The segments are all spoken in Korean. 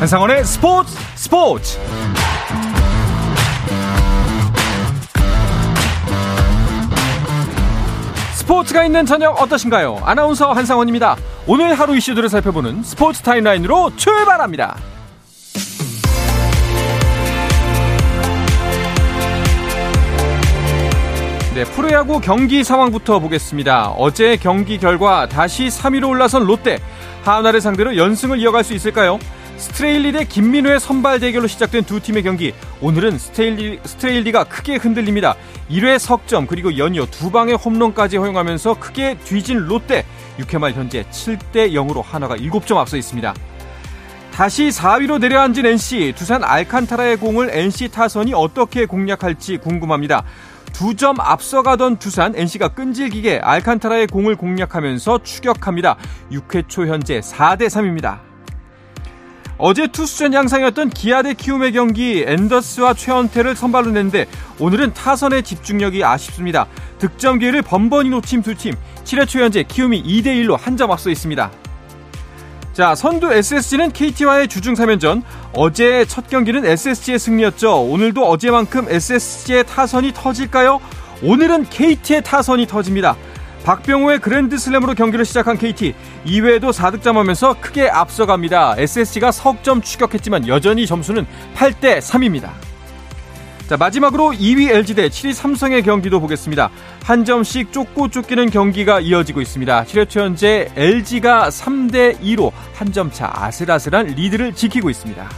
한상원의 스포츠 스포츠 스포츠가 있는 저녁 어떠신가요? 아나운서 한상원입니다. 오늘 하루 이슈들을 살펴보는 스포츠 타임라인으로 출발합니다. 네, 프로야구 경기 상황부터 보겠습니다. 어제 경기 결과 다시 3위로 올라선 롯데. 한화를 상대로 연승을 이어갈 수 있을까요? 스트레일리 대 김민우의 선발 대결로 시작된 두 팀의 경기. 오늘은 스트레일리, 스트레일리가 크게 흔들립니다. 1회 석점 그리고 연이어 두 방의 홈런까지 허용하면서 크게 뒤진 롯데. 6회 말 현재 7대 0으로 한화가 7점 앞서 있습니다. 다시 4위로 내려앉은 NC, 두산 알칸타라의 공을 NC 타선이 어떻게 공략할지 궁금합니다. 두 점 앞서가던 두산 NC가 끈질기게 알칸타라의 공을 공략하면서 추격합니다. 6회 초 현재 4대 3입니다. 어제 투수전 양상이었던 기아 대 키움의 경기 앤더스와 최원태를 선발로 냈는데 오늘은 타선의 집중력이 아쉽습니다. 득점 기회를 번번이 놓친 두 팀. 7회 초 현재 키움이 2대 1로 한 점 앞서 있습니다. 자, 선두 SSG는 KT와의 주중 3연전. 어제 첫 경기는 SSG의 승리였죠. 오늘도 어제만큼 SSG의 타선이 터질까요? 오늘은 KT의 타선이 터집니다. 박병호의 그랜드슬램으로 경기를 시작한 KT 2회에도 4득점하면서 크게 앞서갑니다. SSG가 석점 추격했지만 여전히 점수는 8대 3입니다. 자, 마지막으로 2위 LG 대 7위 삼성의 경기도 보겠습니다. 한 점씩 쫓고 쫓기는 경기가 이어지고 있습니다. 7회 초 현재 LG가 3대 2로 한 점 차 아슬아슬한 리드를 지키고 있습니다.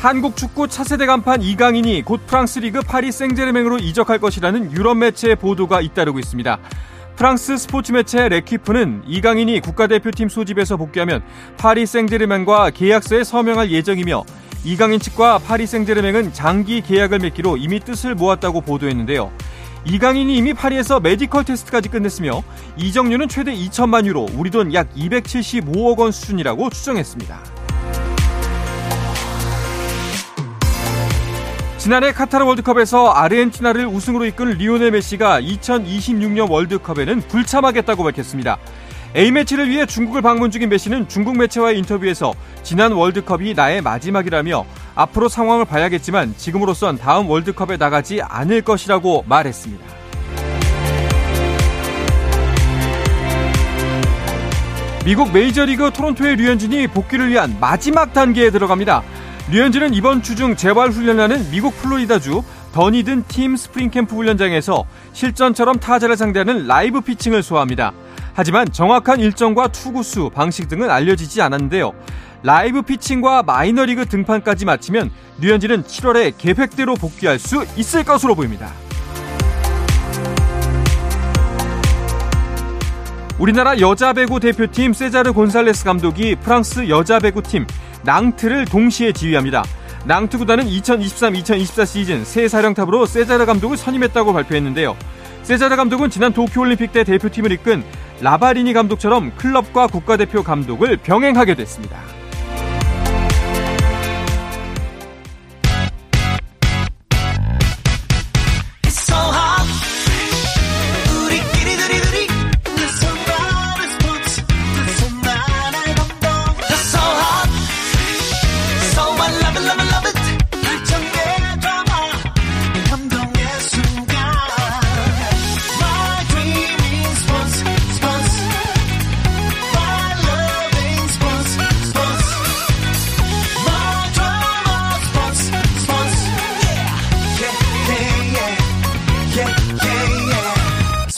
한국 축구 차세대 간판 이강인이 곧 프랑스 리그 파리 생제르맹으로 이적할 것이라는 유럽 매체의 보도가 잇따르고 있습니다. 프랑스 스포츠 매체 레퀴프는 이강인이 국가대표팀 소집에서 복귀하면 파리 생제르맹과 계약서에 서명할 예정이며 이강인 측과 파리 생제르맹은 장기 계약을 맺기로 이미 뜻을 모았다고 보도했는데요. 이강인이 이미 파리에서 medical test까지 끝냈으며 이적료는 최대 2천만 유로, 우리 돈 약 275억 원 수준이라고 추정했습니다. 지난해 카타르 월드컵에서 아르헨티나를 우승으로 이끈 리오넬 메시가 2026년 월드컵에는 불참하겠다고 밝혔습니다. A매치를 위해 중국을 방문 중인 메시는 중국 매체와의 인터뷰에서 지난 월드컵이 나의 마지막이라며 앞으로 상황을 봐야겠지만 지금으로선 다음 월드컵에 나가지 않을 것이라고 말했습니다. 미국 메이저리그 토론토의 류현진이 복귀를 위한 마지막 단계에 들어갑니다. 류현진은 이번 주 중 재활 훈련하는 미국 플로리다주 더니든 팀 스프링 캠프 훈련장에서 실전처럼 타자를 상대하는 live pitching을 소화합니다. 하지만 정확한 일정과 투구수, 방식 등은 알려지지 않았는데요. live pitching과 마이너리그 등판까지 마치면 류현진은 7월에 계획대로 복귀할 수 있을 것으로 보입니다. 우리나라 여자 배구 대표팀 세자르 곤살레스 감독이 프랑스 여자 배구팀 낭트를 동시에 지휘합니다. 낭트 구단은 2023-2024 시즌 새 사령탑으로 세자르 감독을 선임했다고 발표했는데요. 세자르 감독은 지난 도쿄올림픽 때 대표팀을 이끈 라바리니 감독처럼 클럽과 국가대표 감독을 병행하게 됐습니다.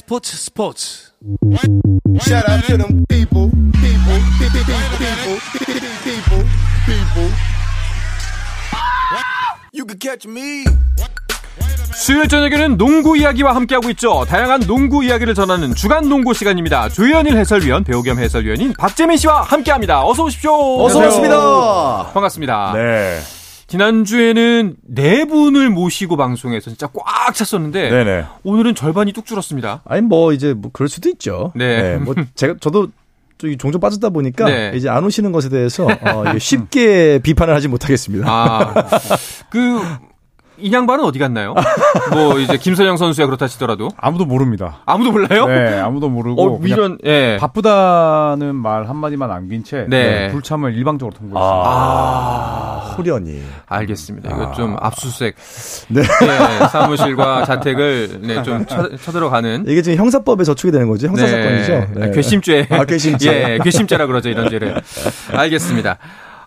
스포츠 스포츠 Shout out to them people, people, people, people, people, people, people. You can catch me. 수요일 저녁에는 농구 이야기와 함께하고 있죠. 다양한 농구 이야기를 전하는 주간 농구 시간입니다. 조현일 해설위원, 배우 겸 해설위원인 박재민 씨와 함께합니다. 어서 오십시오. 어서 오십니다. 반갑습니다. 네 지난주에는 네 분을 모시고 방송해서 진짜 꽉 찼었는데 네네 오늘은 절반이 뚝 줄었습니다. 아니 뭐 이제 뭐 그럴 수도 있죠. 네. 뭐 제가 저도 좀 종종 빠졌다 보니까 네. 이제 안 오시는 것에 대해서 어, 쉽게 비판을 하지 못하겠습니다. 아, 그, 이 양반은 어디 갔나요? 뭐 이제 김선영 선수야 그렇다 치더라도 아무도 모릅니다. 아무도 몰라요? 네, 아무도 모르고 어, 이런 예. 바쁘다는 말 한마디만 남긴 채 네. 네, 불참을 일방적으로 통보했습니다. 아, 호련이. 알겠습니다. 이거 좀 압수수색 네. 예, 사무실과 자택을 네, 좀 쳐, 쳐들어가는 이게 지금 형사법에 저촉이 되는 거죠? 형사사건이죠? 네. 궤심죄. 아, 궤심죄. 예, 궤심죄라 그러죠, 이런 죄를. 알겠습니다.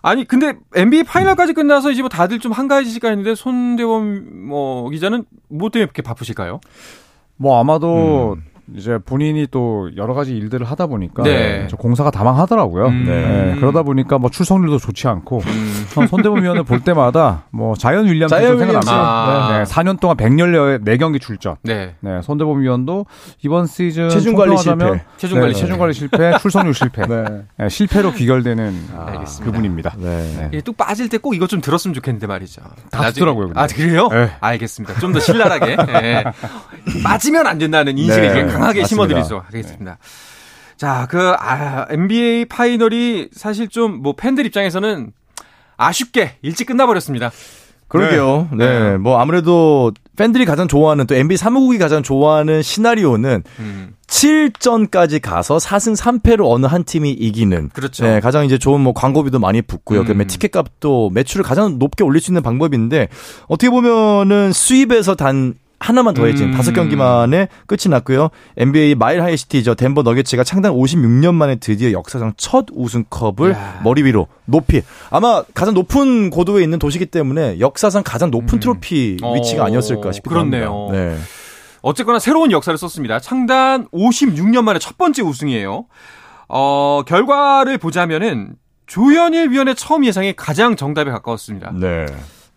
아니, 근데 NBA 파이널까지 끝나서 이제 뭐 다들 좀 한가해지실까 했는데 손대범 뭐 기자는 뭐 때문에 그렇게 바쁘실까요? 뭐 아마도 이제 본인이 또 여러 가지 일들을 하다 보니까 네. 저 공사가 다망하더라고요. 음. 네, 그러다 보니까 뭐 출석률도 좋지 않고 음. 전 손대범 위원을 볼 때마다 뭐 자이언 윌리엄스 자이언 생각납니다. 아. 네, 4년 동안 114경기 출전. 네. 네, 손대범 위원도 이번 시즌 체중 관리 실패. 체중 관리 네, 체중 관리 실패, 출석률 실패. 네. 네, 실패로 귀결되는 알겠습니다. 그분입니다. 네. 이게 뚝 빠질 때 꼭 이거 좀 들었으면 좋겠는데 말이죠. 다 나중에- 듣더라고요, 근데. 아, 그래요? 네. 알겠습니다. 좀 더 신랄하게. 예. 빠지면 안 된다는 인식을 네, 강하게. 심어드리도록 하겠습니다. 자, 그, 아, NBA 파이널이 사실 좀 뭐 팬들 입장에서는 아쉽게 일찍 끝나버렸습니다. 그러게요. 네. 네. 뭐 아무래도 팬들이 가장 좋아하는 또 NBA 사무국이 가장 좋아하는 시나리오는 음. 7전까지 가서 4승 3패로 어느 한 팀이 이기는. 그렇죠. 네, 가장 이제 좋은 뭐 광고비도 많이 붙고요. 음. 그다음에 티켓 값도 매출을 가장 높게 올릴 수 있는 방법인데 어떻게 보면은 수입에서 단 하나만 더해진 음. 다섯 경기 만에 끝이 났고요. NBA 마일 하이시티죠. 덴버 너게츠가 창단 56년 만에 드디어 역사상 첫 우승컵을 야. 머리 위로 높이 아마 가장 높은 고도에 있는 도시기 때문에 역사상 가장 높은 트로피 어, 위치가 아니었을까 싶기도 그렇네요. 합니다. 네. 어쨌거나 새로운 역사를 썼습니다. 창단 56년 만에 첫 번째 우승이에요. 어, 결과를 보자면은 조현일 위원의 처음 예상이 가장 정답에 가까웠습니다. 네.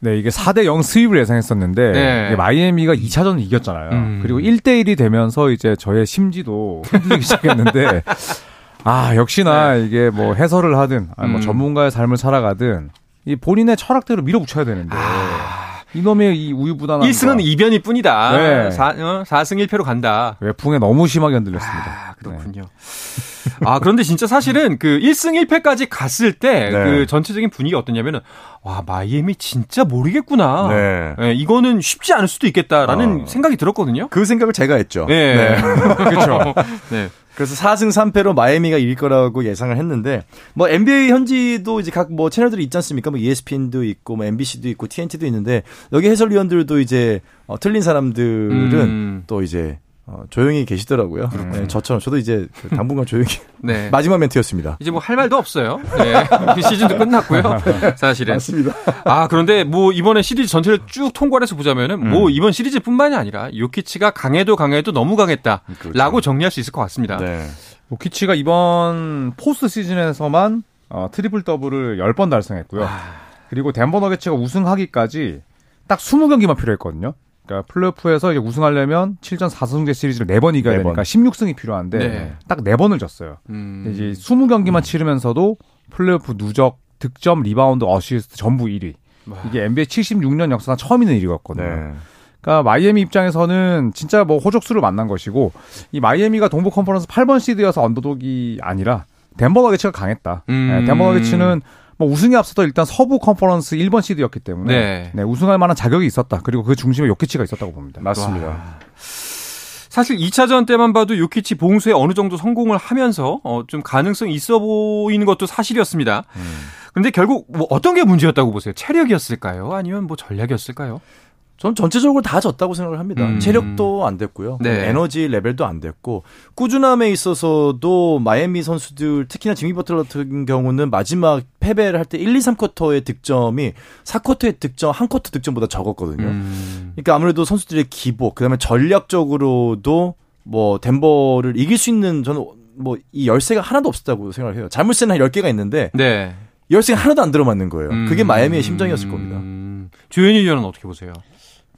네, 이게 4대 0 스윕을 예상했었는데 네. 마이애미가 2차전을 이겼잖아요. 음. 그리고 1대 1이 되면서 이제 저의 심지도 흔들리기 시작했는데 아, 역시나 이게 뭐 해설을 하든 아니 뭐 음. 전문가의 삶을 살아가든 이 본인의 철학대로 밀어붙여야 되는데 이놈의 이 우유부단한 1승은 거. 이변일 뿐이다. 네. 4, 어, 4승 1패로 간다. 외풍에 너무 심하게 흔들렸습니다. 아, 그렇군요. 아, 그런데 진짜 사실은 그 1승 1패까지 갔을 때 네. 그 전체적인 분위기가 어떠냐면은 와, 마이애미 진짜 모르겠구나. 네. 예, 이거는 쉽지 않을 수도 있겠다라는 어. 생각이 들었거든요. 그 생각을 제가 했죠. 네. 그렇죠. 네. 그래서 4승 3패로 마이애미가 이길 거라고 예상을 했는데 뭐 NBA 현지도 이제 각 뭐 채널들이 있지 않습니까? 뭐 ESPN도 있고 뭐 MBC도 있고 TNT도 있는데 여기 해설위원들도 이제 어, 틀린 사람들은 음. 또 이제 어, 조용히 계시더라고요. 네, 저처럼 저도 이제 그 당분간 조용히 네. 마지막 멘트였습니다. 이제 뭐 할 말도 없어요. 네. 그 시즌도 끝났고요. 사실은. 맞습니다. 아, 그런데 뭐 이번에 시리즈 전체를 쭉 통과를 해서 보자면은 뭐 이번 시리즈뿐만이 아니라 요키치가 강해도 강해도 너무 강했다라고 그렇죠. 정리할 수 있을 것 같습니다. 네. 요키치가 이번 포스트 시즌에서만 어, 트리플 더블을 10번 달성했고요. 아. 그리고 덴버 너게츠가 우승하기까지 딱 20경기만 필요했거든요. 그러니까 플레이오프에서 우승하려면 7전 4승제 시리즈를 4번 이겨야 네 번. 되니까 16승이 필요한데 네. 딱 4번을 졌어요. 음. 이제 20경기만 치르면서도 플레이오프 누적, 득점, 리바운드, 어시스트 전부 1위. 이게 NBA 76년 역사상 처음 있는 일이었거든요. 네. 그러니까 마이애미 입장에서는 진짜 뭐 호적수를 만난 것이고 이 마이애미가 동부 컨퍼런스 8번 시드여서 언더독이 아니라 덴버 너게츠가 강했다. 음. 네, 덴버 너게츠는 뭐 우승에 앞서도 일단 서부 컨퍼런스 1번 시드였기 때문에 네. 네, 우승할 만한 자격이 있었다. 그리고 그 중심에 요키치가 있었다고 봅니다. 맞습니다. 사실 2차전 때만 봐도 요키치 봉쇄에 어느 정도 성공을 하면서 어, 좀 가능성이 있어 보이는 것도 사실이었습니다. 근데 결국 뭐 어떤 게 문제였다고 보세요? 체력이었을까요? 아니면 뭐 전략이었을까요? 전 전체적으로 다 졌다고 생각을 합니다. 음. 체력도 안 됐고요. 네. 에너지 레벨도 안 됐고 꾸준함에 있어서도 마이애미 선수들 특히나 지미 버틀러 같은 경우는 마지막 패배를 할 때 1, 2, 3쿼터의 득점이 4쿼터의 득점, 한 쿼터 득점보다 적었거든요. 음. 그러니까 아무래도 선수들의 기복, 그다음에 전략적으로도 뭐 덴버를 이길 수 있는 저는 뭐 이 열쇠가 하나도 없었다고 생각을 해요. 자물쇠는 한 10개가 있는데 네. 열쇠가 하나도 안 들어맞는 거예요. 그게 음. 마이애미의 심정이었을 겁니다. 음. 조현일 위원은 어떻게 보세요?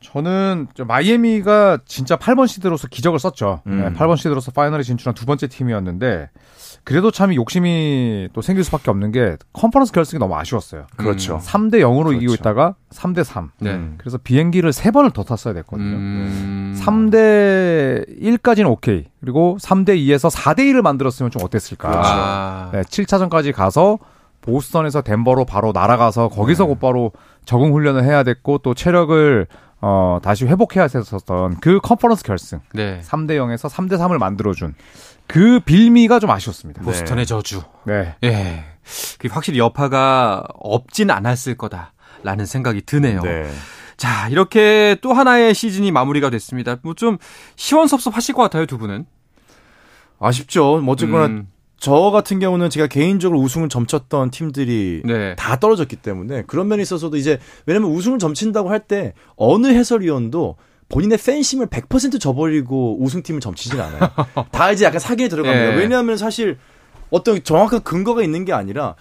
저는 저 마이애미가 진짜 8번 시드로서 기적을 썼죠. 음. 네, 8번 시드로서 파이널에 진출한 두 번째 팀이었는데 그래도 참 욕심이 또 생길 수밖에 없는 게 컨퍼런스 결승이 너무 아쉬웠어요. 그렇죠. 3대 0으로 그렇죠. 이기고 있다가 3대 3. 네. 음. 그래서 비행기를 세 번을 더 탔어야 됐거든요. 음. 3대 1까지는 오케이. 그리고 3대 2에서 4대 1을 만들었으면 좀 어땠을까. 아. 네, 7차전까지 가서 보스턴에서 덴버로 바로 날아가서 거기서 네. 곧바로 적응 훈련을 해야 됐고 또 체력을 어, 다시 회복해야 했었던 그 컨퍼런스 결승 네. 3대 0에서 3대 3을 만들어준 그 빌미가 좀 아쉬웠습니다. 보스턴의 저주. 네. 예. 그 확실히 여파가 없진 않았을 거다라는 생각이 드네요. 네. 자, 이렇게 또 하나의 시즌이 마무리가 됐습니다. 뭐 좀 시원섭섭하실 것 같아요, 두 분은. 아쉽죠. 뭐 어쨌거나 음, 저 같은 경우는 제가 개인적으로 우승을 점쳤던 팀들이 네. 다 떨어졌기 때문에 그런 면에 있어서도 이제 왜냐면 우승을 점친다고 할 때 어느 해설위원도 본인의 팬심을 100% 저버리고 우승팀을 점치진 않아요. 다 이제 약간 사기에 들어갑니다. 예. 왜냐하면 사실 어떤 정확한 근거가 있는 게 아니라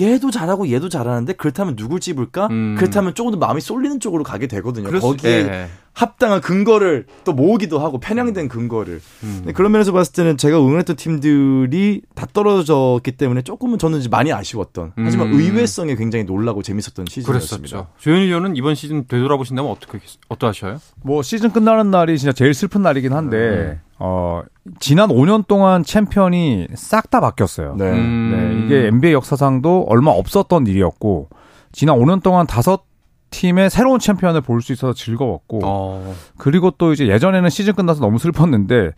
얘도 잘하고 얘도 잘하는데 그렇다면 누굴 찝을까? 음. 그렇다면 조금 더 마음이 쏠리는 쪽으로 가게 되거든요. 거기에 예. 합당한 근거를 또 모으기도 하고 편향된 근거를 음. 네, 그런 면에서 봤을 때는 제가 응원했던 팀들이 다 떨어졌기 때문에 조금은 저는 이제 많이 아쉬웠던 하지만 음. 의외성에 굉장히 놀라고 재밌었던 시즌이었습니다. 그랬었죠. 조현일 위원은 이번 시즌 되돌아보신다면 어떻게 어떠하셔요? 뭐 시즌 끝나는 날이 진짜 제일 슬픈 날이긴 한데 음. 어 지난 5년 동안 챔피언이 싹 다 바뀌었어요. 네. 음. 네, 이게 NBA 역사상도 얼마 없었던 일이었고 지난 5년 동안 다섯 팀의 새로운 챔피언을 볼 수 있어서 즐거웠고 어. 그리고 또 이제 예전에는 시즌 끝나서 너무 슬펐는데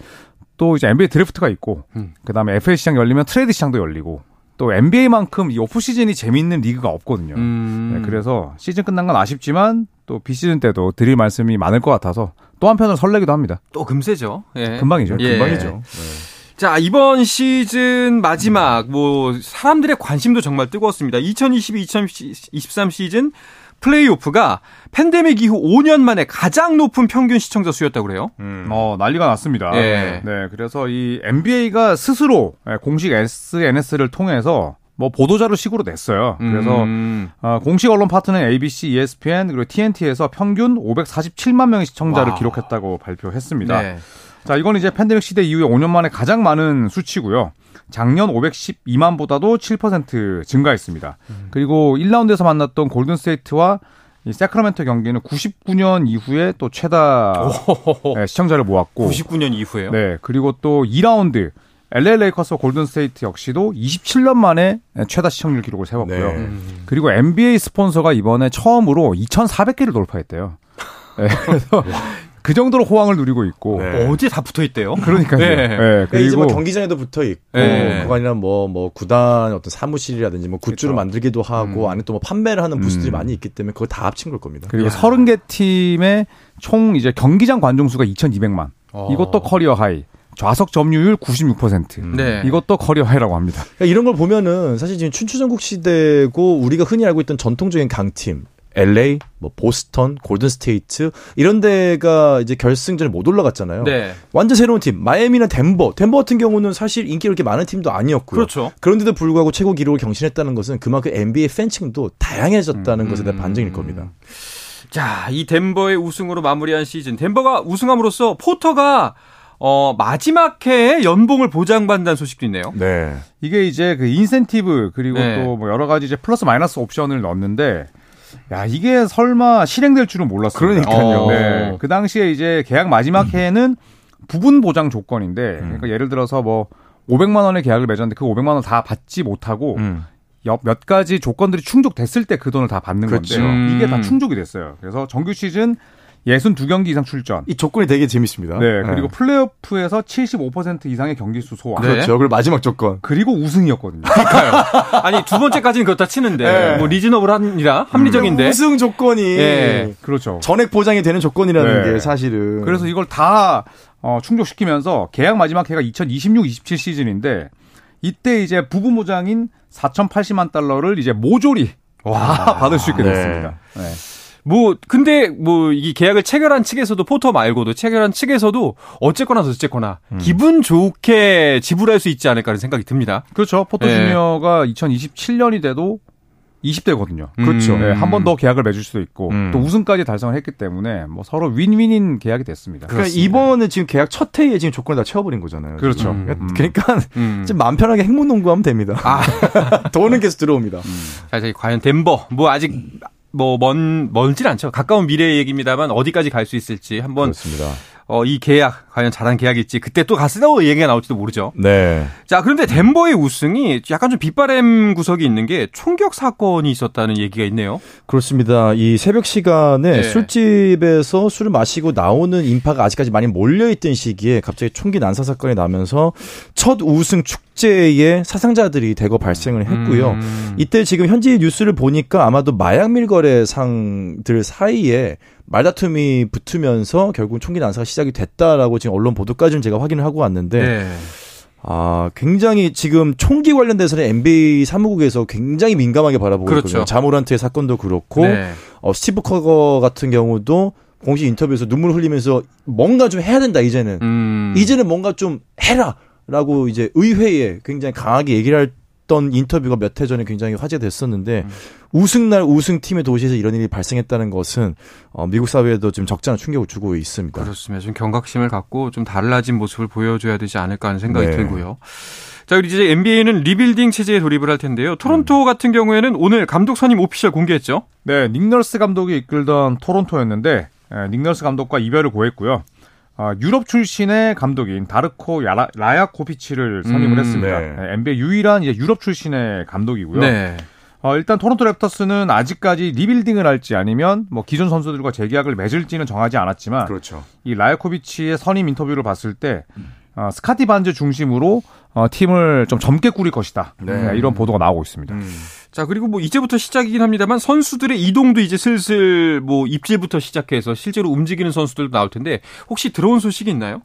또 이제 NBA 드래프트가 있고 음. 그다음에 FA 시장 열리면 트레이드 시장도 열리고 또 NBA만큼 이 오프 시즌이 재밌는 리그가 없거든요. 음. 네, 그래서 시즌 끝난 건 아쉽지만 또 비시즌 때도 드릴 말씀이 많을 것 같아서 또 한편으로 설레기도 합니다. 또 금세죠. 예. 금방이죠. 예. 금방이죠. 자, 이번 시즌 마지막, 뭐, 사람들의 관심도 정말 뜨거웠습니다. 2022-2023 시즌 플레이오프가 팬데믹 이후 5년 만에 가장 높은 평균 시청자 수였다고 그래요. 어, 난리가 났습니다. 예. 네, 그래서 이 NBA가 스스로 예, 공식 SNS를 통해서 뭐 보도자료 식으로 냈어요. 그래서 음. 어, 공식 언론 파트는 ABC, ESPN 그리고 TNT에서 평균 547만 명의 시청자를 와. 기록했다고 발표했습니다. 네. 자, 이건 이제 팬데믹 시대 이후에 5년 만에 가장 많은 수치고요. 작년 512만보다도 7% 증가했습니다. 그리고 1라운드에서 만났던 골든스테이트와 이 세크라멘토 경기는 99년 이후에 또 최다 네, 시청자를 모았고 99년 이후에요. 네, 그리고 또 2라운드 LA 레이커스와 골든스테이트 역시도 27년 만에 최다 시청률 기록을 세웠고요. 네. 음. 그리고 NBA 스폰서가 이번에 처음으로 2,400개를 돌파했대요. 네, 그래서 그 정도로 호황을 누리고 있고 네. 어디에 다 붙어 있대요? 그러니까요. 네. 네, 그러니까 이제 뭐 그리고 경기장에도 붙어 있고 네. 그거 아니라 뭐뭐 구단 어떤 사무실이라든지 뭐 굿즈를 그쵸. 만들기도 하고 안에 또 뭐 판매를 하는 부스들이 음. 많이 있기 때문에 그걸 다 합친 걸 겁니다. 그리고 30개 팀의 총 이제 경기장 관중 수가 2,200만. 어. 이것도 career high. 좌석 점유율 96%. 네. 이것도 career high라고 합니다. 그러니까 이런 걸 보면은 사실 지금 춘추전국 시대고 우리가 흔히 알고 있던 전통적인 강팀 LA, 뭐 보스턴, 골든 스테이트 이런 데가 이제 결승전에 못 올라갔잖아요. 네. 완전 새로운 팀 마이애미나 덴버, 덴버 같은 경우는 사실 인기 그렇게 많은 팀도 아니었고요. 그렇죠. 그런데도 불구하고 최고 기록을 경신했다는 것은 그만큼 NBA 팬층도 다양해졌다는 것에 대한 음. 반증일 겁니다. 자, 이 덴버의 우승으로 마무리한 시즌. 덴버가 우승함으로써 포터가 어, 마지막 해에 연봉을 보장받는다는 소식도 있네요. 네. 이게 이제 그 인센티브 그리고 네. 또뭐 여러 가지 이제 플러스 마이너스 옵션을 넣었는데 야, 이게 설마 실행될 줄은 몰랐습니다. 그러니까요. 네. 그 당시에 이제 계약 마지막 해에는 부분 보장 조건인데 그러니까 예를 들어서 뭐 500만 원의 계약을 맺었는데 그 500만 원 다 받지 못하고 음. 옆- 몇 가지 조건들이 충족됐을 때 그 돈을 다 받는 그렇죠. 건데요. 이게 다 음. 충족이 됐어요. 그래서 정규 시즌 62경기 이상 출전. 이 조건이 되게 재밌습니다. 네, 그리고 플레이오프에서 75% 이상의 경기 수 소화. 네. 그렇죠. 그리고 마지막 조건. 그리고 우승이었거든요. 아니, 두 번째까지는 그렇다 치는데, 네. 뭐, 리즈너블 아니라 합리적인데. 우승 조건이 예. 그렇죠. 전액 보장이 되는 조건이라는 네. 게 사실은. 그래서 이걸 다 어, 충족시키면서 계약 마지막 해가 2026-27 시즌인데 이때 이제 부분 보장인 4,080만 달러를 이제 모조리 다 받을 수 있게 네. 됐습니다. 네. 뭐, 근데, 뭐, 이 계약을 체결한 측에서도, 포터 말고도 체결한 측에서도, 어쨌거나 어쨌거나, 기분 좋게 지불할 수 있지 않을까라는 생각이 듭니다. 그렇죠. 포토 네. 주니어가 2027년이 돼도 20대거든요. 그렇죠. 음. 네, 한번 더 계약을 맺을 수도 있고 음. 또 우승까지 달성을 했기 때문에 뭐 서로 윈윈인 계약이 됐습니다. 그러니까 이번에 지금 계약 첫 해에 지금 조건을 다 채워버린 거잖아요. 그렇죠. 지금. 음. 그러니까 음. 좀 마음 편하게 행문 농구하면 됩니다. 아. 돈은 계속 들어옵니다. 자, 저희 과연 덴버, 뭐, 아직, 뭐, 먼, 멀진 않죠. 가까운 미래의 얘기입니다만, 어디까지 갈 수 있을지 한번, 그렇습니다. 어, 이 계약 과연 잘한 계약일지 그때 또때 얘기가 나올지도 모르죠. 네. 자, 그런데 덴버의 우승이 약간 좀 빗바람 구석이 있는 게 총격 사건이 있었다는 얘기가 있네요. 그렇습니다. 이 새벽 시간에 네. 술집에서 술을 마시고 나오는 인파가 아직까지 많이 몰려있던 시기에 갑자기 총기 난사 사건이 나면서 첫 우승 축제에 사상자들이 대거 발생을 했고요. 음. 이때 지금 현지 뉴스를 보니까 아마도 마약 밀거래 상들 사이에 말다툼이 붙으면서 결국 총기 난사가 시작이 됐다라고 지금 언론 보도까지는 제가 확인을 하고 왔는데 네. 아, 굉장히 지금 총기 관련돼서는 NBA 사무국에서 굉장히 민감하게 바라보고 그렇죠. 있거든요. 자모란트의 사건도 그렇고 네. 어, 스티브 커거 같은 경우도 공식 인터뷰에서 눈물 흘리면서 뭔가 좀 해야 된다 이제는 음. 이제는 뭔가 좀 해라 라고 이제 의회에 굉장히 강하게 얘기를 했던 인터뷰가 몇 해 전에 굉장히 화제됐었는데 음. 우승날 우승팀의 도시에서 이런 일이 발생했다는 것은 어, 미국 사회에도 좀 적잖은 충격을 주고 있습니다. 그렇습니다. 좀 경각심을 갖고 좀 달라진 모습을 보여줘야 되지 않을까 하는 생각이 네. 들고요. 자, 그리고 이제 NBA는 리빌딩 체제에 돌입을 할 텐데요. 토론토 같은 경우에는 오늘 감독 선임 official 공개했죠. 네, 닉 널스 감독이 이끌던 토론토였는데 예, 닉널스 감독과 이별을 고했고요. 아, 유럽 출신의 감독인 다르코 야라, 라야코비치를 선임을 음, 했습니다. 네. 예, NBA 유일한 이제 유럽 출신의 감독이고요. 네. 어, 일단 토론토 랩터스는 아직까지 리빌딩을 할지 아니면 뭐 기존 선수들과 재계약을 맺을지는 정하지 않았지만 그렇죠. 이 라야코비치의 선임 인터뷰를 봤을 때 어, 스카티 반즈 중심으로 어, 팀을 좀 젊게 꾸릴 것이다. 네. 네, 이런 보도가 나오고 있습니다. 자, 그리고 뭐 이제부터 시작이긴 합니다만 선수들의 이동도 이제 슬슬 뭐 입질부터 시작해서 실제로 움직이는 선수들도 나올 텐데 혹시 들어온 소식이 있나요?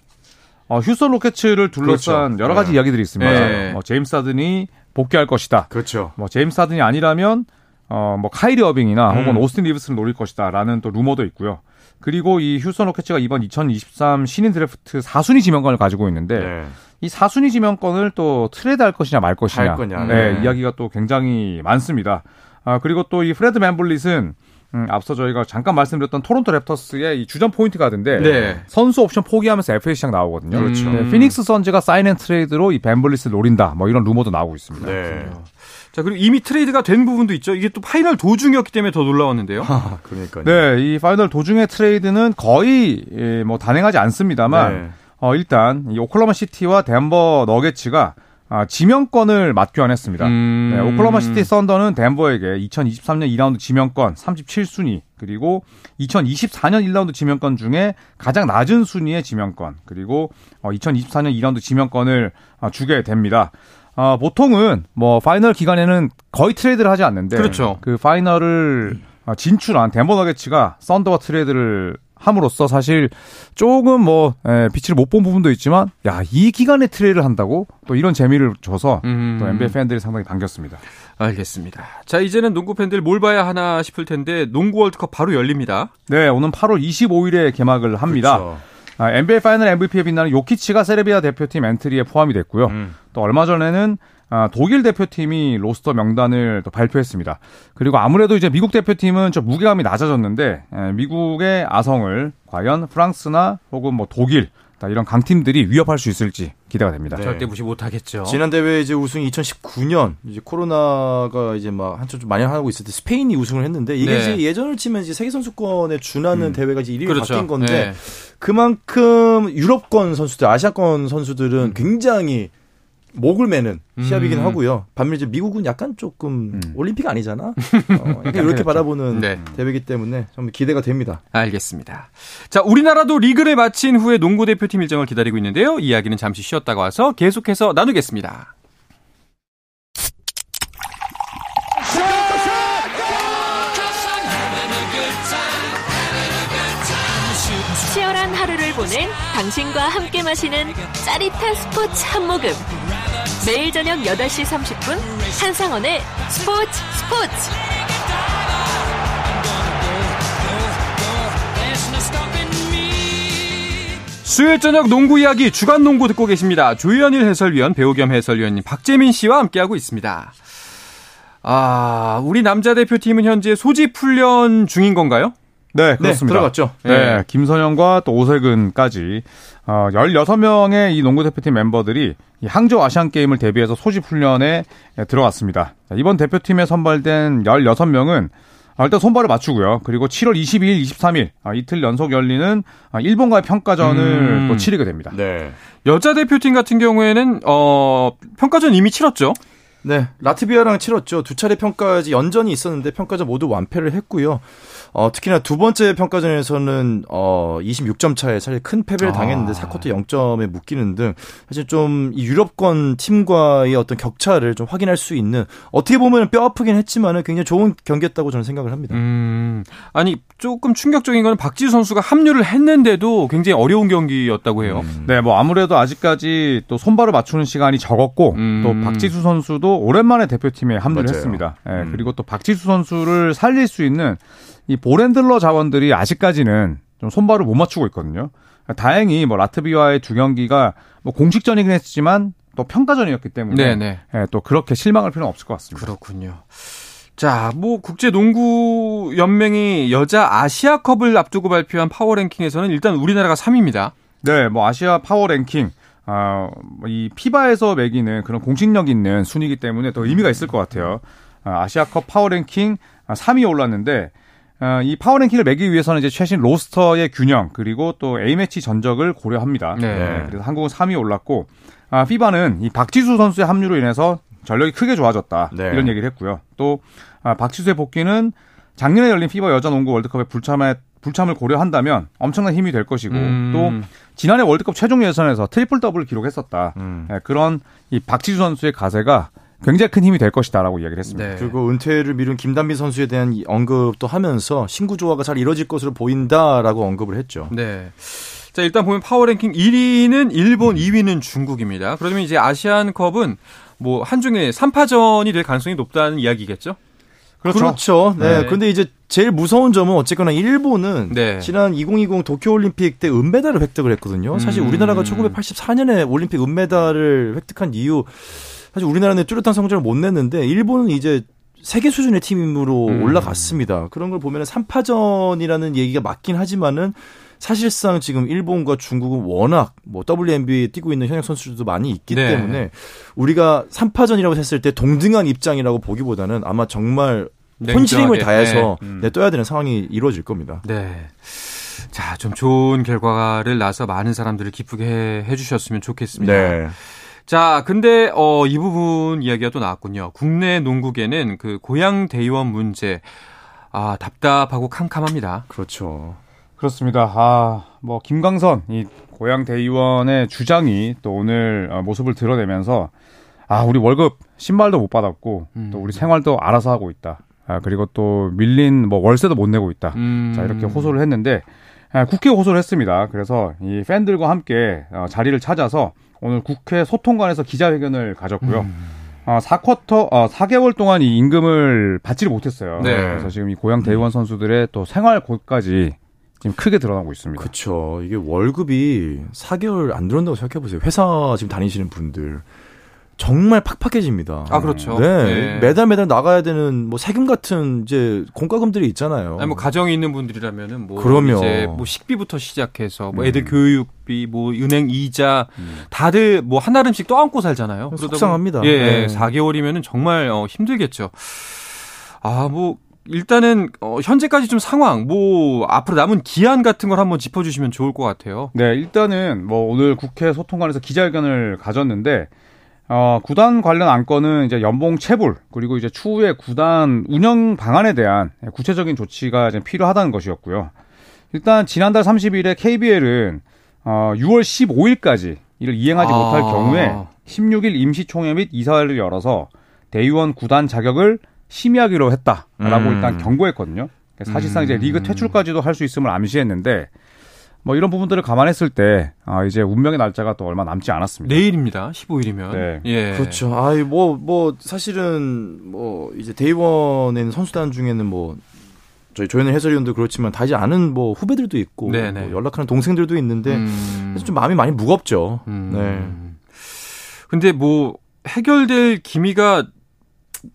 어, 휴스턴 로켓츠를 둘러싼 그렇죠. 여러 가지 네. 이야기들이 있습니다. 네. 뭐 제임스 하든이 복귀할 것이다. 그렇죠. 뭐 제임스 하든이 아니라면 어, 뭐 카이리 어빙이나 음. 혹은 오스틴 리브스를 노릴 것이다라는 또 루머도 있고요. 그리고 이 휴스턴 로켓츠가 이번 2023 신인 드래프트 4순위 지명권을 가지고 있는데 네. 이 4순위 지명권을 또 트레이드 할 것이냐 말 것이냐. 할 거냐. 네, 네. 이야기가 또 굉장히 많습니다. 아, 그리고 또 이 프레드 밴블릿은 음, 앞서 저희가 잠깐 말씀드렸던 토론토 랩터스의 이 주전 포인트 가드인데 네. 선수 옵션 포기하면서 FA 시장 나오거든요. 그렇죠. 네, 피닉스 선즈가 sign and trade로 이 밴블릿을 노린다. 뭐 이런 루머도 나오고 있습니다. 네. 자, 그리고 이미 트레이드가 된 부분도 있죠. 이게 또 파이널 도중이었기 때문에 더 놀라웠는데요. 아, 그러니까요. 네, 이 파이널 도중의 트레이드는 거의 예, 뭐 단행하지 않습니다만 네. 어, 일단 이 오클라호마 시티와 덴버 너게츠가 아, 지명권을 맞교환했습니다. 음. 네, 오클라호마 시티 썬더는 덴버에게 2023년 2라운드 지명권 37순위 그리고 2024년 1라운드 지명권 중에 가장 낮은 순위의 지명권 그리고 어, 2024년 2라운드 지명권을 아, 주게 됩니다. 아, 보통은 뭐 파이널 기간에는 거의 트레이드를 하지 않는데 그렇죠. 그 파이널을 아, 진출한 덴버 너게츠가 썬더와 트레이드를 함으로써 사실 조금 뭐 에, 빛을 못 본 부분도 있지만 야 이 기간에 트레이드를 한다고 또 이런 재미를 줘서 음. 또 NBA 팬들이 상당히 반겼습니다. 알겠습니다. 자, 이제는 농구 팬들 뭘 봐야 하나 싶을 텐데 농구 월드컵 바로 열립니다. 네, 오는 8월 25일에 개막을 합니다. 그렇죠. 아, NBA 파이널 MVP에 빛나는 요키치가 세르비아 대표팀 엔트리에 포함이 됐고요. 음. 또 얼마 전에는 아, 독일 대표팀이 로스터 명단을 또 발표했습니다. 그리고 아무래도 이제 미국 대표팀은 좀 무게감이 낮아졌는데 에, 미국의 아성을 과연 프랑스나 혹은 뭐 독일 다 이런 강팀들이 위협할 수 있을지 기대가 됩니다. 네. 절대 무시 못하겠죠. 지난 대회 이제 우승 2019년 이제 코로나가 이제 막 한참 좀 만연하고 있을 때 스페인이 우승을 했는데 이게 네. 이제 예전을 치면 이제 세계 선수권에 준하는 대회가 이제 1위로 그렇죠. 바뀐 건데 네. 그만큼 유럽권 선수들, 아시아권 선수들은 음. 굉장히 목을 매는 시합이긴 음. 하고요. 반면 이제 미국은 약간 조금 음. 올림픽 아니잖아. 어, 약간 이렇게 바라보는 네. 대회이기 때문에 좀 기대가 됩니다. 알겠습니다. 자, 우리나라도 리그를 마친 후에 농구 대표팀 일정을 기다리고 있는데요. 이야기는 잠시 쉬었다가 와서 계속해서 나누겠습니다. 치열한 하루를 보낸 당신과 함께 마시는 짜릿한 스포츠 한 모금. 매일 저녁 8시 30분 한상원의 스포츠 스포츠. 수요일 저녁 농구 이야기 주간 농구 듣고 계십니다. 조현일 해설위원, 배우 겸 해설위원님 박재민 씨와 함께하고 있습니다. 아, 우리 남자 대표팀은 현재 소집 훈련 중인 건가요? 네, 그렇습니다. 들어갔죠. 네, 김선영과 또 오세근까지 어, 16명의 이 농구 대표팀 멤버들이 이 항저우 아시안 게임을 대비해서 소집 훈련에 들어갔습니다. 자, 이번 대표팀에 선발된 16명은 아, 일단 손발을 맞추고요. 그리고 7월 22일, 23일 아, 이틀 연속 열리는 아, 일본과의 평가전을 음. 또 치르게 됩니다. 네. 여자 대표팀 같은 경우에는 어 평가전 이미 치렀죠. 네, 라트비아랑 치렀죠. 두 차례 평가지 연전이 있었는데 평가전 모두 완패를 했고요. 어, 특히나 두 번째 평가전에서는 어, 26점 차에 사실 큰 패배를 아. 당했는데 4쿼터 0점에 묶이는 등 사실 좀이 유럽권 팀과의 어떤 격차를 좀 확인할 수 있는 어떻게 보면 뼈 아프긴 했지만은 굉장히 좋은 경기였다고 저는 생각을 합니다. 음, 아니 조금 충격적인 건 박지수 선수가 합류를 했는데도 굉장히 어려운 경기였다고 해요. 네, 뭐 아무래도 아직까지 또 손발을 맞추는 시간이 적었고 음. 또 박지수 선수도 오랜만에 대표팀에 합류를 맞아요. 했습니다. 예, 음. 그리고 또 박지수 선수를 살릴 수 있는 이 볼핸들러 자원들이 아직까지는 좀 손발을 못 맞추고 있거든요. 다행히 뭐 라트비아의 두 경기가 뭐 공식전이긴 했지만 또 평가전이었기 때문에 네네. 예, 또 그렇게 실망할 필요는 없을 것 같습니다. 그렇군요. 자, 뭐 국제 농구 연맹이 여자 아시아컵을 앞두고 발표한 파워 랭킹에서는 일단 우리나라가 3위입니다. 네, 뭐 아시아 파워 랭킹 아, 뭐 이 FIBA에서 매기는 그런 공신력 있는 순위이기 때문에 더 의미가 있을 것 같아요. 아, 아시아컵 파워 랭킹 3위에 올랐는데 아, 이 파워 랭킹을 매기 위해서는 이제 최신 로스터의 균형 그리고 또 A매치 전적을 고려합니다. 네. 그래서 한국은 3위에 올랐고 아, FIBA는 이 박지수 선수의 합류로 인해서 전력이 크게 좋아졌다 네. 이런 얘기를 했고요. 또 아, 박지수의 복귀는 작년에 열린 FIBA 여자 농구 월드컵의 불참에 불참을 고려한다면 엄청난 힘이 될 것이고 음. 또 지난해 월드컵 최종 예선에서 트리플 더블을 기록했었다. 음. 예, 그런 이 박지수 선수의 가세가 굉장히 큰 힘이 될 것이다라고 이야기를 했습니다. 네. 그리고 은퇴를 미룬 김단비 선수에 대한 이 언급도 하면서 신구 조화가 잘 이뤄질 것으로 보인다라고 언급을 했죠. 네. 자, 일단 보면 파워 랭킹 1위는 일본, 2위는 중국입니다. 그러면 이제 아시안컵은 뭐 한중에 3파전이 될 가능성이 높다는 이야기겠죠? 그렇죠. 네. 네. 근데 이제 제일 무서운 점은 어쨌거나 일본은 네. 지난 2020 도쿄올림픽 때 은메달을 획득을 했거든요. 사실 음. 우리나라가 1984년에 올림픽 은메달을 획득한 이후 사실 우리나라는 뚜렷한 성적을 못 냈는데 일본은 이제 세계 수준의 팀으로 음. 올라갔습니다. 그런 걸 보면 3파전이라는 얘기가 맞긴 하지만은 사실상 지금 일본과 중국은 워낙 뭐 WNBA에 뛰고 있는 현역 선수들도 많이 있기 네. 때문에 우리가 3파전이라고 했을 때 동등한 입장이라고 보기보다는 아마 정말 냉정하게. 다해서 네. 음. 네, 떠야 되는 상황이 이루어질 겁니다. 네. 자, 좀 좋은 결과를 나서 많은 사람들을 기쁘게 해, 해주셨으면 좋겠습니다. 네. 자, 근데 어, 이 부분 이야기가 또 나왔군요. 국내 농구계는 그 고향 대의원 문제 아 답답하고 캄캄합니다. 그렇죠. 그렇습니다. 아, 뭐 김광선 이 고향 대의원의 주장이 또 오늘 어, 모습을 드러내면서 아, 우리 월급 신발도 못 받았고 음. 또 우리 생활도 알아서 하고 있다. 아, 그리고 또 밀린 뭐 월세도 못 내고 있다. 음. 자, 이렇게 호소를 했는데 아, 국회 호소를 했습니다. 그래서 이 팬들과 함께 어, 자리를 찾아서 오늘 국회 소통관에서 기자회견을 가졌고요. 음. 어, 4쿼터, 어, 4개월 동안 이 임금을 받지를 못했어요. 네. 그래서 지금 이 고향 대의원 선수들의 또 생활 고까지 지금 크게 드러나고 있습니다. 그렇죠. 이게 월급이 4개월 안 들어온다고 생각해 보세요. 회사 지금 다니시는 분들 정말 팍팍해집니다. 아 그렇죠. 네. 네. 매달 매달 나가야 되는 뭐 세금 같은 이제 공과금들이 있잖아요. 아니 뭐 가정이 있는 분들이라면은 뭐 그럼요. 이제 뭐 식비부터 시작해서 뭐 음. 애들 교육비 뭐 은행 이자 다들 뭐한 달음씩 떠안고 살잖아요. 속상합니다. 보면- 예, 네. 4개월이면은 정말 어, 힘들겠죠. 아 뭐 일단은 어, 현재까지 좀 상황 뭐 앞으로 남은 기한 같은 걸 한번 짚어주시면 좋을 것 같아요. 네, 일단은 뭐 오늘 국회 소통관에서 기자회견을 가졌는데 어, 구단 관련 안건은 이제 연봉 체불 그리고 이제 추후에 구단 운영 방안에 대한 구체적인 조치가 이제 필요하다는 것이었고요. 일단 지난달 30일에 KBL은 어, 6월 15일까지 이를 이행하지 아. 못할 경우에 16일 임시총회 및 이사회를 열어서 대의원 구단 자격을 심의하기로 했다라고 음. 일단 경고했거든요. 사실상 이제 리그 퇴출까지도 할 수 있음을 암시했는데 뭐 이런 부분들을 감안했을 때 아, 이제 운명의 날짜가 또 얼마 남지 않았습니다. 내일입니다. 15일이면. 네. 예. 그렇죠. 아이 뭐뭐 사실은 뭐 이제 대의원의 선수단 중에는 뭐 저희 조현일 해설위원도 그렇지만 다지 않은 뭐 후배들도 있고 네네. 뭐 연락하는 동생들도 있는데 음. 그래서 좀 마음이 많이 무겁죠. 음. 네. 근데 뭐 해결될 기미가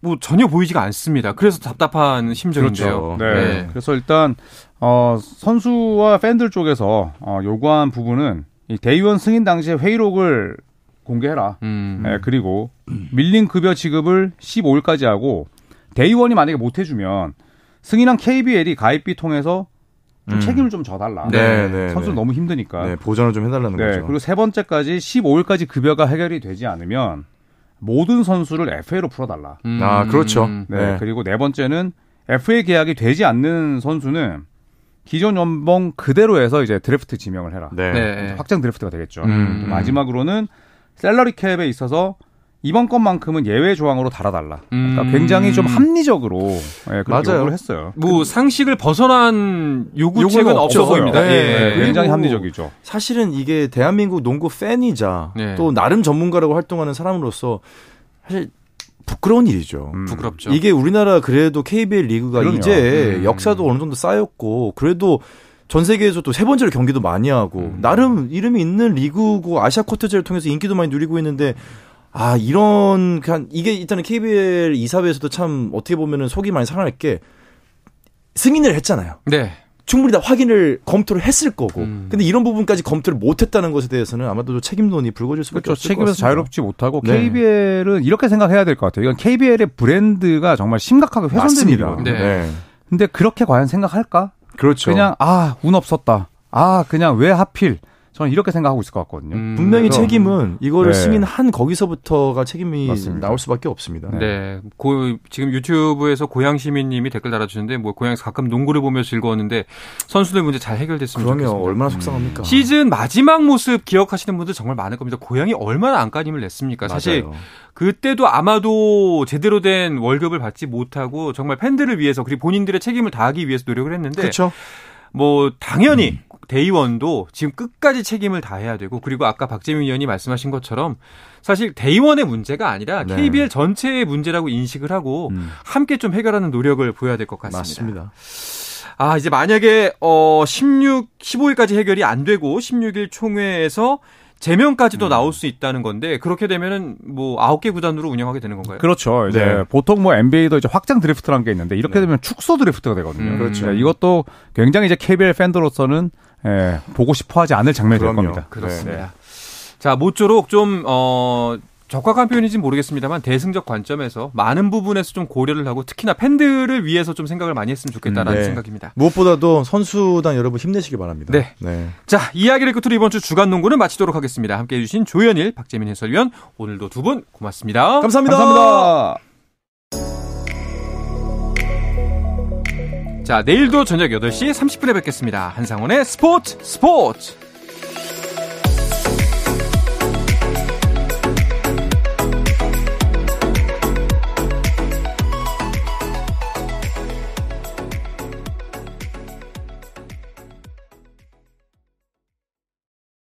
뭐 전혀 보이지가 않습니다. 그래서 답답한 심정인데요. 그렇죠. 네. 네. 그래서 일단 어, 선수와 팬들 쪽에서 어, 요구한 부분은 이 대의원 승인 당시의 회의록을 공개해라. 음. 네, 그리고 밀린 급여 지급을 15일까지 하고 대의원이 만약에 못 해주면 승인한 KBL이 가입비 통해서 좀 음. 책임을 좀 져달라. 네, 네, 선수 네. 너무 힘드니까. 네, 보전을 좀 해달라는 네, 거죠. 그리고 세 번째까지 15일까지 급여가 해결이 되지 않으면 모든 선수를 FA로 풀어달라. 음. 아, 그렇죠. 네, 네. 그리고 네 번째는 FA 계약이 되지 않는 선수는 기존 연봉 그대로 해서 이제 드래프트 지명을 해라. 네. 네. 확장 드래프트가 되겠죠. 음. 마지막으로는 샐러리 캡에 있어서 이번 건만큼은 예외 조항으로 달아달라. 그러니까 음. 굉장히 좀 합리적으로 예, 그렇게 맞아요. 했어요. 뭐 상식을 벗어난 요구책은 없어. 보입니다. 네. 예. 네, 굉장히 합리적이죠. 사실은 이게 대한민국 농구 팬이자 네. 또 나름 전문가라고 활동하는 사람으로서 사실 부끄러운 일이죠. 음. 부끄럽죠. 이게 우리나라 그래도 KBL 리그가 그럼요. 이제 음. 역사도 어느 정도 쌓였고 그래도 전 세계에서 또 세 번째로 경기도 많이 하고 음. 나름 이름이 있는 리그고 아시아 쿼터제를 통해서 인기도 많이 누리고 있는데 아 이런 그냥 이게 일단은 KBL 이사회에서도 참 어떻게 보면은 속이 많이 상할 게 승인을 했잖아요. 네. 충분히 다 확인을 검토를 했을 거고. 음. 근데 이런 부분까지 검토를 못 했다는 것에 대해서는 아마도 좀 책임론이 불거질 수밖에 그렇죠. 없을 것 책임에서. 자유롭지 못하고 네. KBL은 이렇게 생각해야 될 것 같아요. 이건 KBL의 브랜드가 정말 심각하게 훼손된. 일이거든요. 네. 근데 그렇게 과연 생각할까? 그렇죠. 그냥 아 운 없었다. 아 그냥 왜 하필? 저는 이렇게 생각하고 있을 것 같거든요. 음. 분명히 그래서- 책임은 이거를 네. 승인 한 거기서부터가 책임이 맞습니다. 나올 수밖에 없습니다. 네. 고, 지금 유튜브에서 고양 시민님이 댓글 달아주는데 뭐 고양에서 가끔 농구를 보며 즐거웠는데 선수들 문제 잘 해결됐으면 그러면 좋겠습니다. 얼마나 속상합니까? 시즌 마지막 모습 기억하시는 분들 정말 많을 겁니다. 고양이 얼마나 안간힘을 냈습니까? 사실 맞아요. 그때도 아마도 제대로 된 월급을 받지 못하고 정말 팬들을 위해서 그리고 본인들의 책임을 다하기 위해서 노력을 했는데 그렇죠. 뭐 당연히 대의원도 지금 끝까지 책임을 다해야 되고 그리고 아까 박재민 의원이 말씀하신 것처럼 사실 대의원의 문제가 아니라 네. KBL 전체의 문제라고 인식을 하고 음. 함께 좀 해결하는 노력을 보여야 될 것 같습니다. 맞습니다. 아, 이제 만약에 어 16, 15일까지 해결이 안 되고 16일 총회에서 제명까지도 나올 수 있다는 건데 그렇게 되면은 뭐 9개 구단으로 운영하게 되는 건가요? 그렇죠. 이제 네. 보통 뭐 NBA도 이제 확장 드래프트라는 게 있는데 이렇게 네. 되면 축소 드래프트가 되거든요. 음, 그렇죠. 네, 이것도 굉장히 이제 KBL 팬들로서는 예, 보고 싶어 하지 않을 장면이 될 그럼요. 겁니다. 그렇습니다. 자, 모쪼록 좀, 어, 적확한 표현인지는 모르겠습니다만 대승적 관점에서 많은 부분에서 좀 고려를 하고 특히나 팬들을 위해서 좀 생각을 많이 했으면 좋겠다라는 음, 네. 생각입니다. 무엇보다도 선수단 여러분 힘내시기 바랍니다. 네. 자, 이야기를 끝으로 이번 주 주간 농구는 마치도록 하겠습니다. 함께 해 주신 조현일, 박재민 해설위원, 오늘도 두 분 고맙습니다. 감사합니다. 감사합니다. 자, 내일도 저녁 8시 30분에 뵙겠습니다. 한상원의 스포츠 스포츠!